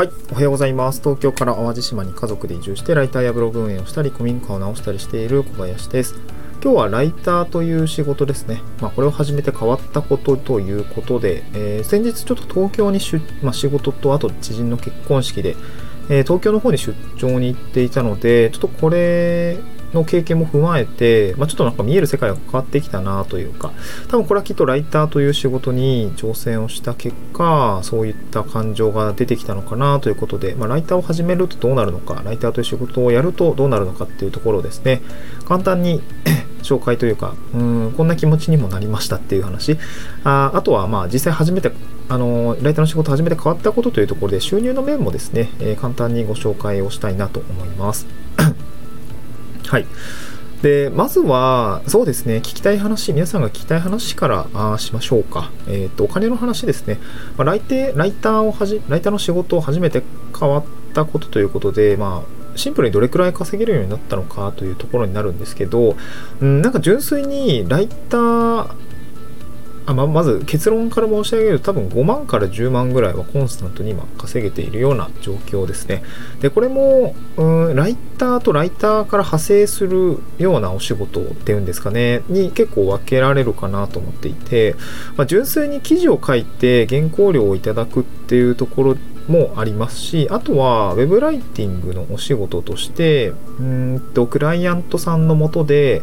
はい、おはようございます。東京から淡路島に家族で移住してライターやブログ運営をしたり、古民家を直したりしている小林です。今日はライターという仕事ですね。まあ、これを始めて変わったことということで、えー、先日ちょっと東京に出、まあ、仕事とあと知人の結婚式で、えー、東京の方に出張に行っていたので、ちょっとこれの経験も踏まえて、まあ、ちょっとなんか見える世界が変わってきたなというか、多分これはきっとライターという仕事に挑戦をした結果、そういった感情が出てきたのかなということで、まあ、ライターを始めるとどうなるのか、ライターという仕事をやるとどうなるのかっていうところですね、簡単に 紹介というか、うん、こんな気持ちにもなりましたっていう話。ああとは、まあ、実際初めて、あの、ライターの仕事始めて変わったことというところで、収入の面もですね、えー、簡単にご紹介をしたいなと思います。はい。で、まずは、そうですね、聞きたい話、皆さんが聞きたい話からあしましょうか。えっ、ー、と、お金の話ですね。まあ、ライテライターをはじ、ライターの仕事を初めて変わったことということで、まあ、シンプルにどれくらい稼げるようになったのかというところになるんですけど、うん、なんか純粋にライターあままず結論から申し上げると多分5万から10万ぐらいはコンスタントに今稼げているような状況ですね。で、これも、うん、ライターとライターから派生するようなお仕事っていうんですかね、に結構分けられるかなと思っていて、まあ、純粋に記事を書いて原稿料をいただくっていうところもありますし、あとは web ライティングのお仕事として、うんと、クライアントさんのもとで、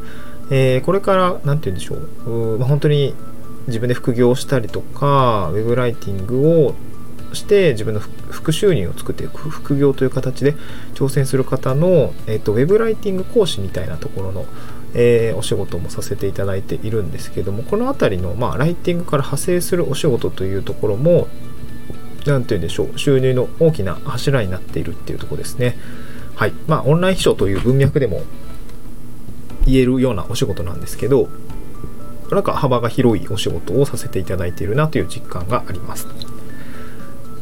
えー、これから、なんて言うんでしょう、うまあ、本当に自分で副業をしたりとか、ウェブライティングをして自分の副収入を作っていく。副業という形で挑戦する方の、えーと、ウェブライティング講師みたいなところの、えー、お仕事もさせていただいているんですけどもこの辺りの、まあ、ライティングから派生するお仕事というところも何て言うんでしょう収入の大きな柱になっているっていうとこですね。はい。まあオンライン秘書という文脈でも言えるようなお仕事なんですけどなんか幅が広いお仕事をさせていただいているなという実感があります。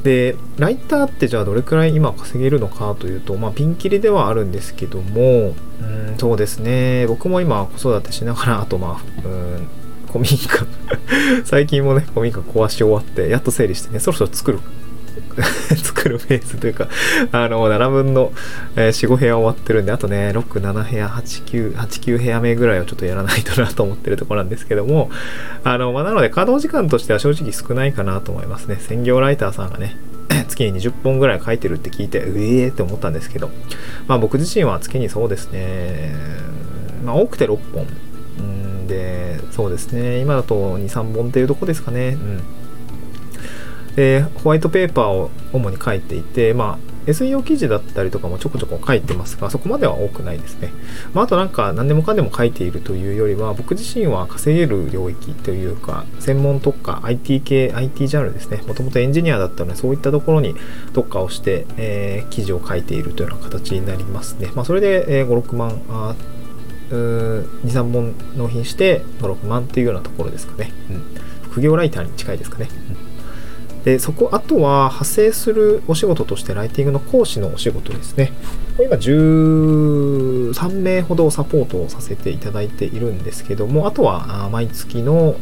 で、ライターってじゃあどれくらい今稼げるのかというと、まあ、ピンキリではあるんですけども、うん、そうですね、僕も今子育てしながら、あとまあ、うん、古民家最近もね、古民家壊し終わって、やっと整理してね、そろそろ作る 作るペースというか、あの、7分の、え、4、5部屋終わってるんで、あとね、6、7部屋、8、9、8、9部屋目ぐらいをちょっとやらないとなと思ってるところなんですけども、あの、まあ、なので、稼働時間としては正直少ないかなと思いますね。専業ライターさんがね、月に20本ぐらい書いてるって聞いて、うえーって思ったんですけど、まあ僕自身は月にそうですね、まあ多くて6本。うんで、そうですね、今だと2、3本っていうとこですかね。うん。でホワイトペーパーを主に書いていて、まあ、SEO 記事だったりとかもちょこちょこ書いてますが、そこまでは多くないですね。まあ、あとなんか何でもかんでも書いているというよりは、僕自身は稼げる領域というか、専門特化、IT 系、IT ジャンルですね。もともとエンジニアだったので、そういったところに特化をして、えー、記事を書いているというような形になりますね。まあ、それで、えー、5、6万、あ2、3本納品して、5、6万っていうようなところですかね。うん。副業ライターに近いですかね。うんでそこあとは派生するお仕事としてライティングの講師のお仕事ですね。今13名ほどサポートをさせていただいているんですけどもあとは毎月の、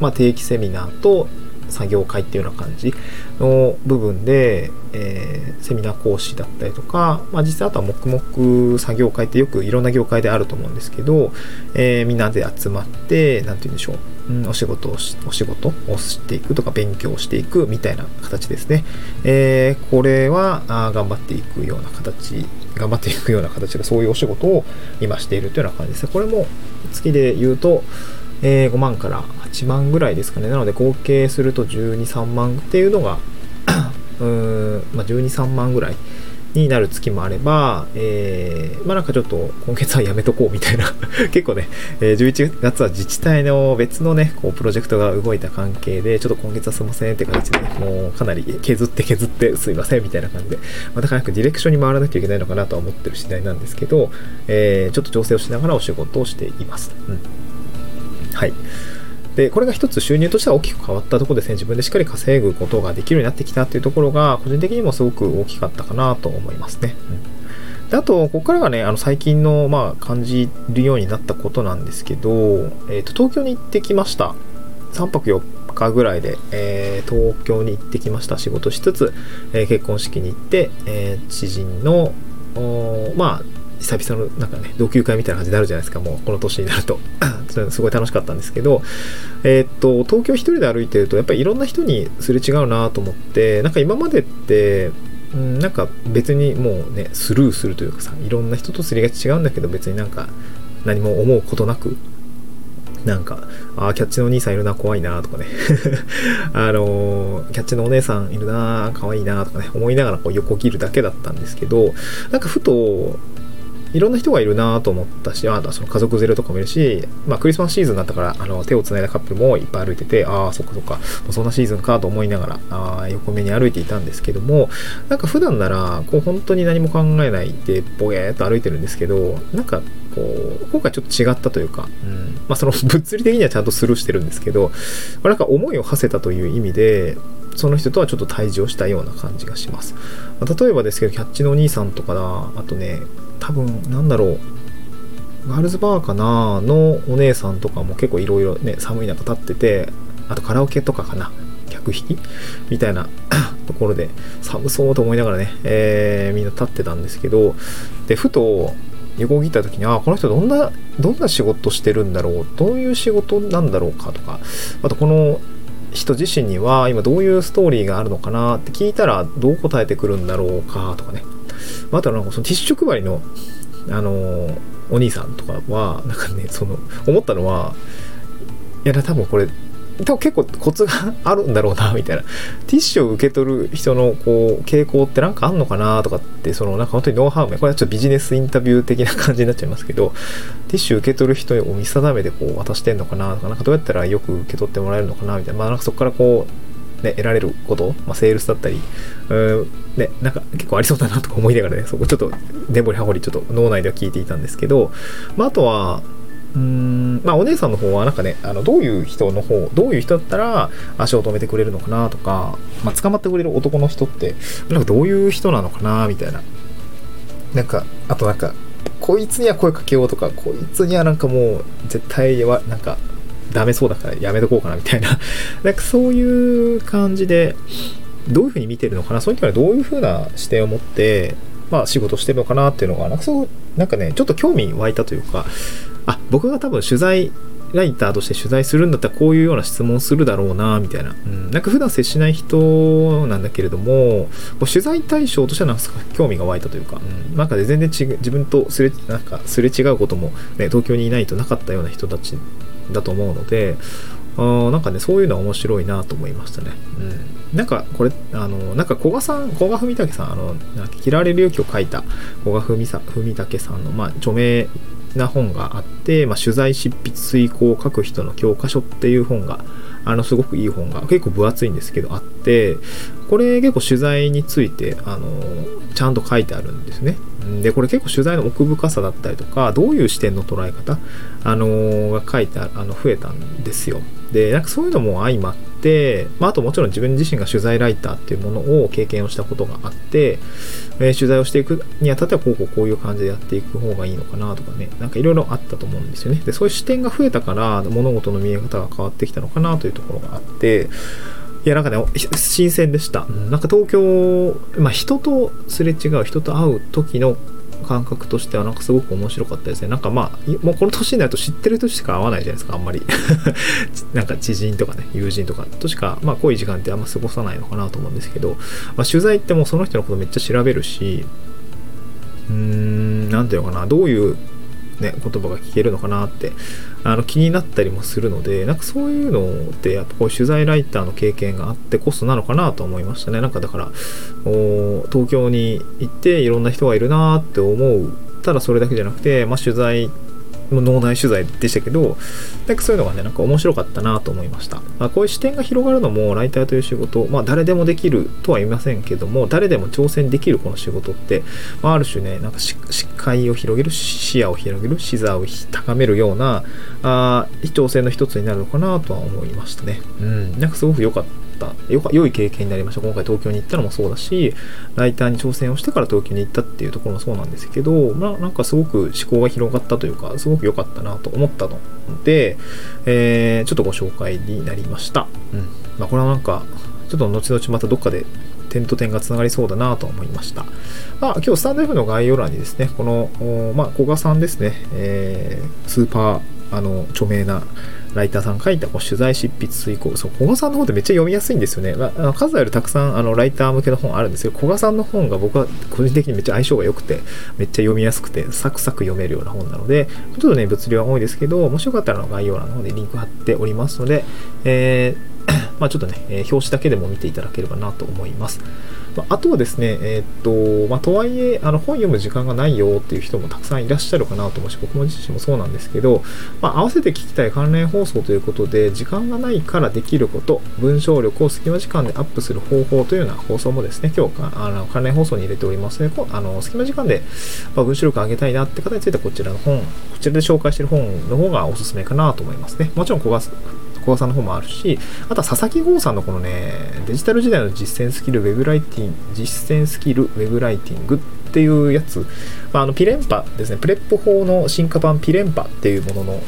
ま、定期セミナーと作業会っていうような感じの部分で、えー、セミナー講師だったりとか、まあ、実際あとは黙々作業会ってよくいろんな業界であると思うんですけど、えー、みんなで集まって何て言うんでしょう、お仕事をしお仕事？をしていくとか勉強していくみたいな形ですね、えー、これはあ頑張っていくような形頑張っていくような形でそういうお仕事を今しているというような感じです。ねこれも月で言うとえー、5万から8万ぐらいですかね。なので合計すると12、3万っていうのが うーん、まあ、12、3万ぐらいになる月もあれば、えー、まあなんかちょっと今月はやめとこうみたいな 結構ね、えー、11月は自治体の別のね、こうプロジェクトが動いた関係で、ちょっと今月はすいませんって形でね、もうかなり削って削ってすいませんみたいな感じで、また早くディレクションに回らなきゃいけないのかなとは思ってる次第なんですけど、えー、ちょっと調整をしながらお仕事をしています。うんはい。で、これが一つ収入としては大きく変わったところですね。自分でしっかり稼ぐことができるようになってきたっていうところが、個人的にもすごく大きかったかなと思いますね。うん、であと、ここからがね、あの最近の、まあ、感じるようになったことなんですけど、えっ、ー、と、東京に行ってきました。3泊4日ぐらいで、えー、東京に行ってきました仕事しつつ、えー、結婚式に行って、えー、知人のまあ久々のなんかね同級会みたいな感じになるじゃないですかもうこの年になると すごい楽しかったんですけどえー、っと東京一人で歩いてるとやっぱりいろんな人にすれ違うなと思ってなんか今までってんなんか別にもうねスルーするというかさいろんな人とすれが違うんだけど別になんか何も思うことなくなんか、あキャッチのお兄さんいるな、怖いな、とかね。あのー、キャッチのお姉さんいるな、可愛いな、とかね、思いながらこう横切るだけだったんですけど、なんかふと、いろんな人がいるなと思ったし、あとその家族連れとかもいるし、まあクリスマスシーズンだったから、あの手を繋いだカップルもいっぱい歩いてて、ああ、そっかそっか、そんなシーズンかと思いながら、あ横目に歩いていたんですけども、なんか普段なら、こう本当に何も考えないで、ぼげーっと歩いてるんですけど、なんかこう、今回ちょっと違ったというか、うん、まあその 物理的にはちゃんとスルーしてるんですけど、まあ、なんか思いを馳せたという意味で、その人とはちょっと対峙をしたような感じがします。まあ、例えばですけど、キャッチのお兄さんとかだ、あとね、多分なんだろうガールズバーかなのお姉さんとかも結構いろいろね寒い中立っててあとカラオケとかかな客引き？みたいな ところで寒そうと思いながらね、えー、みんな立ってたんですけどでふと横切った時にあこの人どんなどんな仕事してるんだろうどういう仕事なんだろうかとかあとこの人自身には今どういうストーリーがあるのかなって聞いたらどう答えてくるんだろうかとかね。あとなんかそのティッシュ配りの、あのー、お兄さんとかは、なんかね、その、思ったのは、いや、多分これ、多分結構コツが あるんだろうな、みたいな。ティッシュを受け取る人の、こう、傾向ってなんかあんのかな、とかって、その、なんか本当にノウハウ面これはちょっとビジネスインタビュー的な感じになっちゃいますけど、ティッシュ受け取る人を見定めてこう渡してんのかな、とか、なんかどうやったらよく受け取ってもらえるのかな、みたいな。まあ、なんかそこからこう、ね、得られること、まあ、セールスだったり、うん、ね、なんか結構ありそうだなとか思いながらね、そこちょっと根掘り葉掘りちょっと脳内では聞いていたんですけど、まあ、あとは、うんまあお姉さんの方はなんかねあのどういう人の方どういう人だったら足を止めてくれるのかなとか、まあ、捕まってくれる男の人ってなんかどういう人なのかなみたいな。なんかあとなんかこいつには声かけようとかこいつにはなんかもう絶対はなんかダメそうだからやめとこうかなみたいな。なんかそういう感じで、どういうふうに見てるのかな、そういう人はどういうふうな視点を持って、まあ仕事してるのかなっていうのが、なんかそう、なんかね、ちょっと興味湧いたというか、あ、僕が多分取材、ライターとして取材するんだったらこういうような質問するだろうな、みたいな。うん、なんか普段接しない人なんだけれども、取材対象としてはなんか興味が湧いたというか、うん、なんかで全然違自分とすれ、なんかすれ違うことも、ね、東京にいないとなかったような人たちだと思うので、あなんかね、そういうのは面白いなと思いましたね。うん。なんか、これ、あの、なんか古賀さん、古賀文武さん、あの、なんか嫌われる勇気を書いた古賀文武さんの、まあ、著名な本があって、まあ、取材執筆遂行を書く人の教科書っていう本が、あの、すごくいい本が、結構分厚いんですけど、あって、これ結構取材について、あの、ちゃんと書いてあるんですね。で、これ結構取材の奥深さだったりとか、どういう視点の捉え方、あのー、が書いてあの、増えたんですよ。で、なんかそういうのも相まって、まあ、あともちろん自分自身が取材ライターっていうものを経験をしたことがあって、えー、取材をしていくにあたってはこうこうこういう感じでやっていく方がいいのかなとかね、なんかいろいろあったと思うんですよね。で、そういう視点が増えたから物事の見え方が変わってきたのかなというところがあって、いや、なんかね、新鮮でした。なんか東京、まあ人とすれ違う、人と会う時の感覚としてはなんかすごく面白かったですね。なんかまあ、もうこの年になると知ってる人しか会わないじゃないですか、あんまり。なんか知人とかね、友人とかとしか、まあ濃い時間ってあんま過ごさないのかなと思うんですけど、まあ取材ってもうその人のことめっちゃ調べるし、うーん、なんていうのかな、どういうね、言葉が聞けるのかなってあの気になったりもするのでなんかそういうのってやっぱこう取材ライターの経験があってこそなのかなと思いましたね。なんかだから東京に行っていろんな人がいるなって思うただそれだけじゃなくて、まあ、取材脳内取材でしたけど、なんかそういうのがね、なんか面白かったなと思いました。まあ、こういう視点が広がるのも、ライターという仕事、まあ誰でもできるとは言いませんけども、誰でも挑戦できるこの仕事って、まあ、ある種ね、なんか視界を広げる、視野を広げる、視座を高めるような、あ挑戦の一つになるのかなとは思いましたね。うん、なんかすごく良かった。った。よか良い経験になりました。今回東京に行ったのもそうだしライターに挑戦をしてから東京に行ったっていうところもそうなんですけどまあなんかすごく思考が広がったというかすごく良かったなと思ったので、えー、ちょっとご紹介になりました、うん。まあ、これはなんかちょっと後々またどっかで点と点がつながりそうだなと思いました。まあ、今日スタンド F の概要欄にですね、この、まあ、古賀さんですね、えー、スーパー、あの、著名なライターさん書いたこう取材執筆遂行、そう、古賀さんの本ってめっちゃ読みやすいんですよね。まあ、数あるたくさんあのライター向けの本あるんですけど、古賀さんの本が僕は個人的にめっちゃ相性が良くて、めっちゃ読みやすくて、サクサク読めるような本なので、ちょっとね、物量は多いですけど、もしよかったら概要欄の方でリンク貼っておりますので、えーまあ、ちょっとね、え、表紙だけでも見ていただければなと思います。まあ、あとはですね、えー、っと、まあ、とはいえ、あの、本読む時間がないよっていう人もたくさんいらっしゃるかなと思うし、僕も自身もそうなんですけど、まあ、合わせて聞きたい関連放送ということで、時間がないからできること、文章力を隙間時間でアップする方法というような放送もですね、今日あの関連放送に入れておりますので、あの隙間時間で、ま文章力を上げたいなって方についてはこちらの本、こちらで紹介している本の方がおすすめかなと思いますね。もちろん小小さんの方もあるし、あとは佐々木ゴウさんのこのね、デジタル時代の実践スキル、ウェブライティング、実践スキル、ウェブライティングっていうやつ、まあ、あのピレンパですね、 PREP 法の進化版ピレンパっていうものの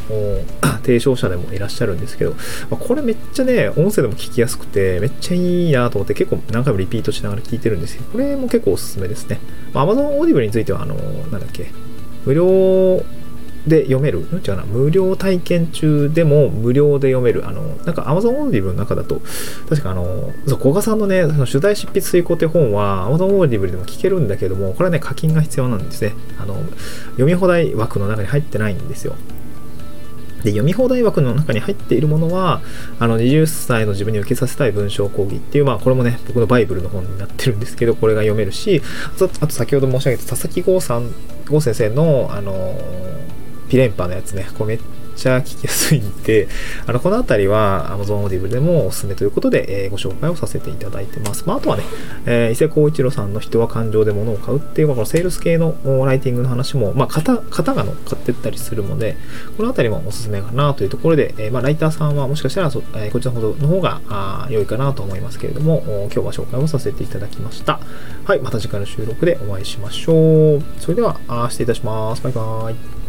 提唱者でもいらっしゃるんですけど、まあ、これめっちゃね、音声でも聞きやすくて、めっちゃいいなと思って結構何回もリピートしながら聞いてるんですけど、これも結構おすすめですね。まあ、Amazon Audible については、あの、なんだっけ、無料で読める、違うな、無料体験中でも無料で読める、あの、なんか Amazon Audible の中だと、確かあの、そう、古賀さんのね、その取材執筆遂行って本は Amazon Audible でも聞けるんだけども、これはね、課金が必要なんですね。あの、読み放題枠の中に入ってないんですよ。で、読み放題枠の中に入っているものは、あの、20歳の自分に受けさせたい文章講義っていう、まあ、これもね、僕のバイブルの本になってるんですけど、これが読めるし、あと、あと先ほど申し上げた佐々木剛さん、剛先生の、あのピレンパのやつね、これめっちゃ聞きやすいんで、あの、このあたりは Amazon Audible でもおすすめということで、えー、ご紹介をさせていただいてます。まあ、あとはね、えー、伊勢光一郎さんの人は感情で物を買うっていう、このセールス系のライティングの話も、まあ、型、型が乗っかってったりするので、このあたりもおすすめかなというところで、えー、まあ、ライターさんはもしかしたらそ、えー、こちらの方があ良いかなと思いますけれども、今日は紹介をさせていただきました。はい、また次回の収録でお会いしましょう。それでは、あ失礼いたします。バイバーイ。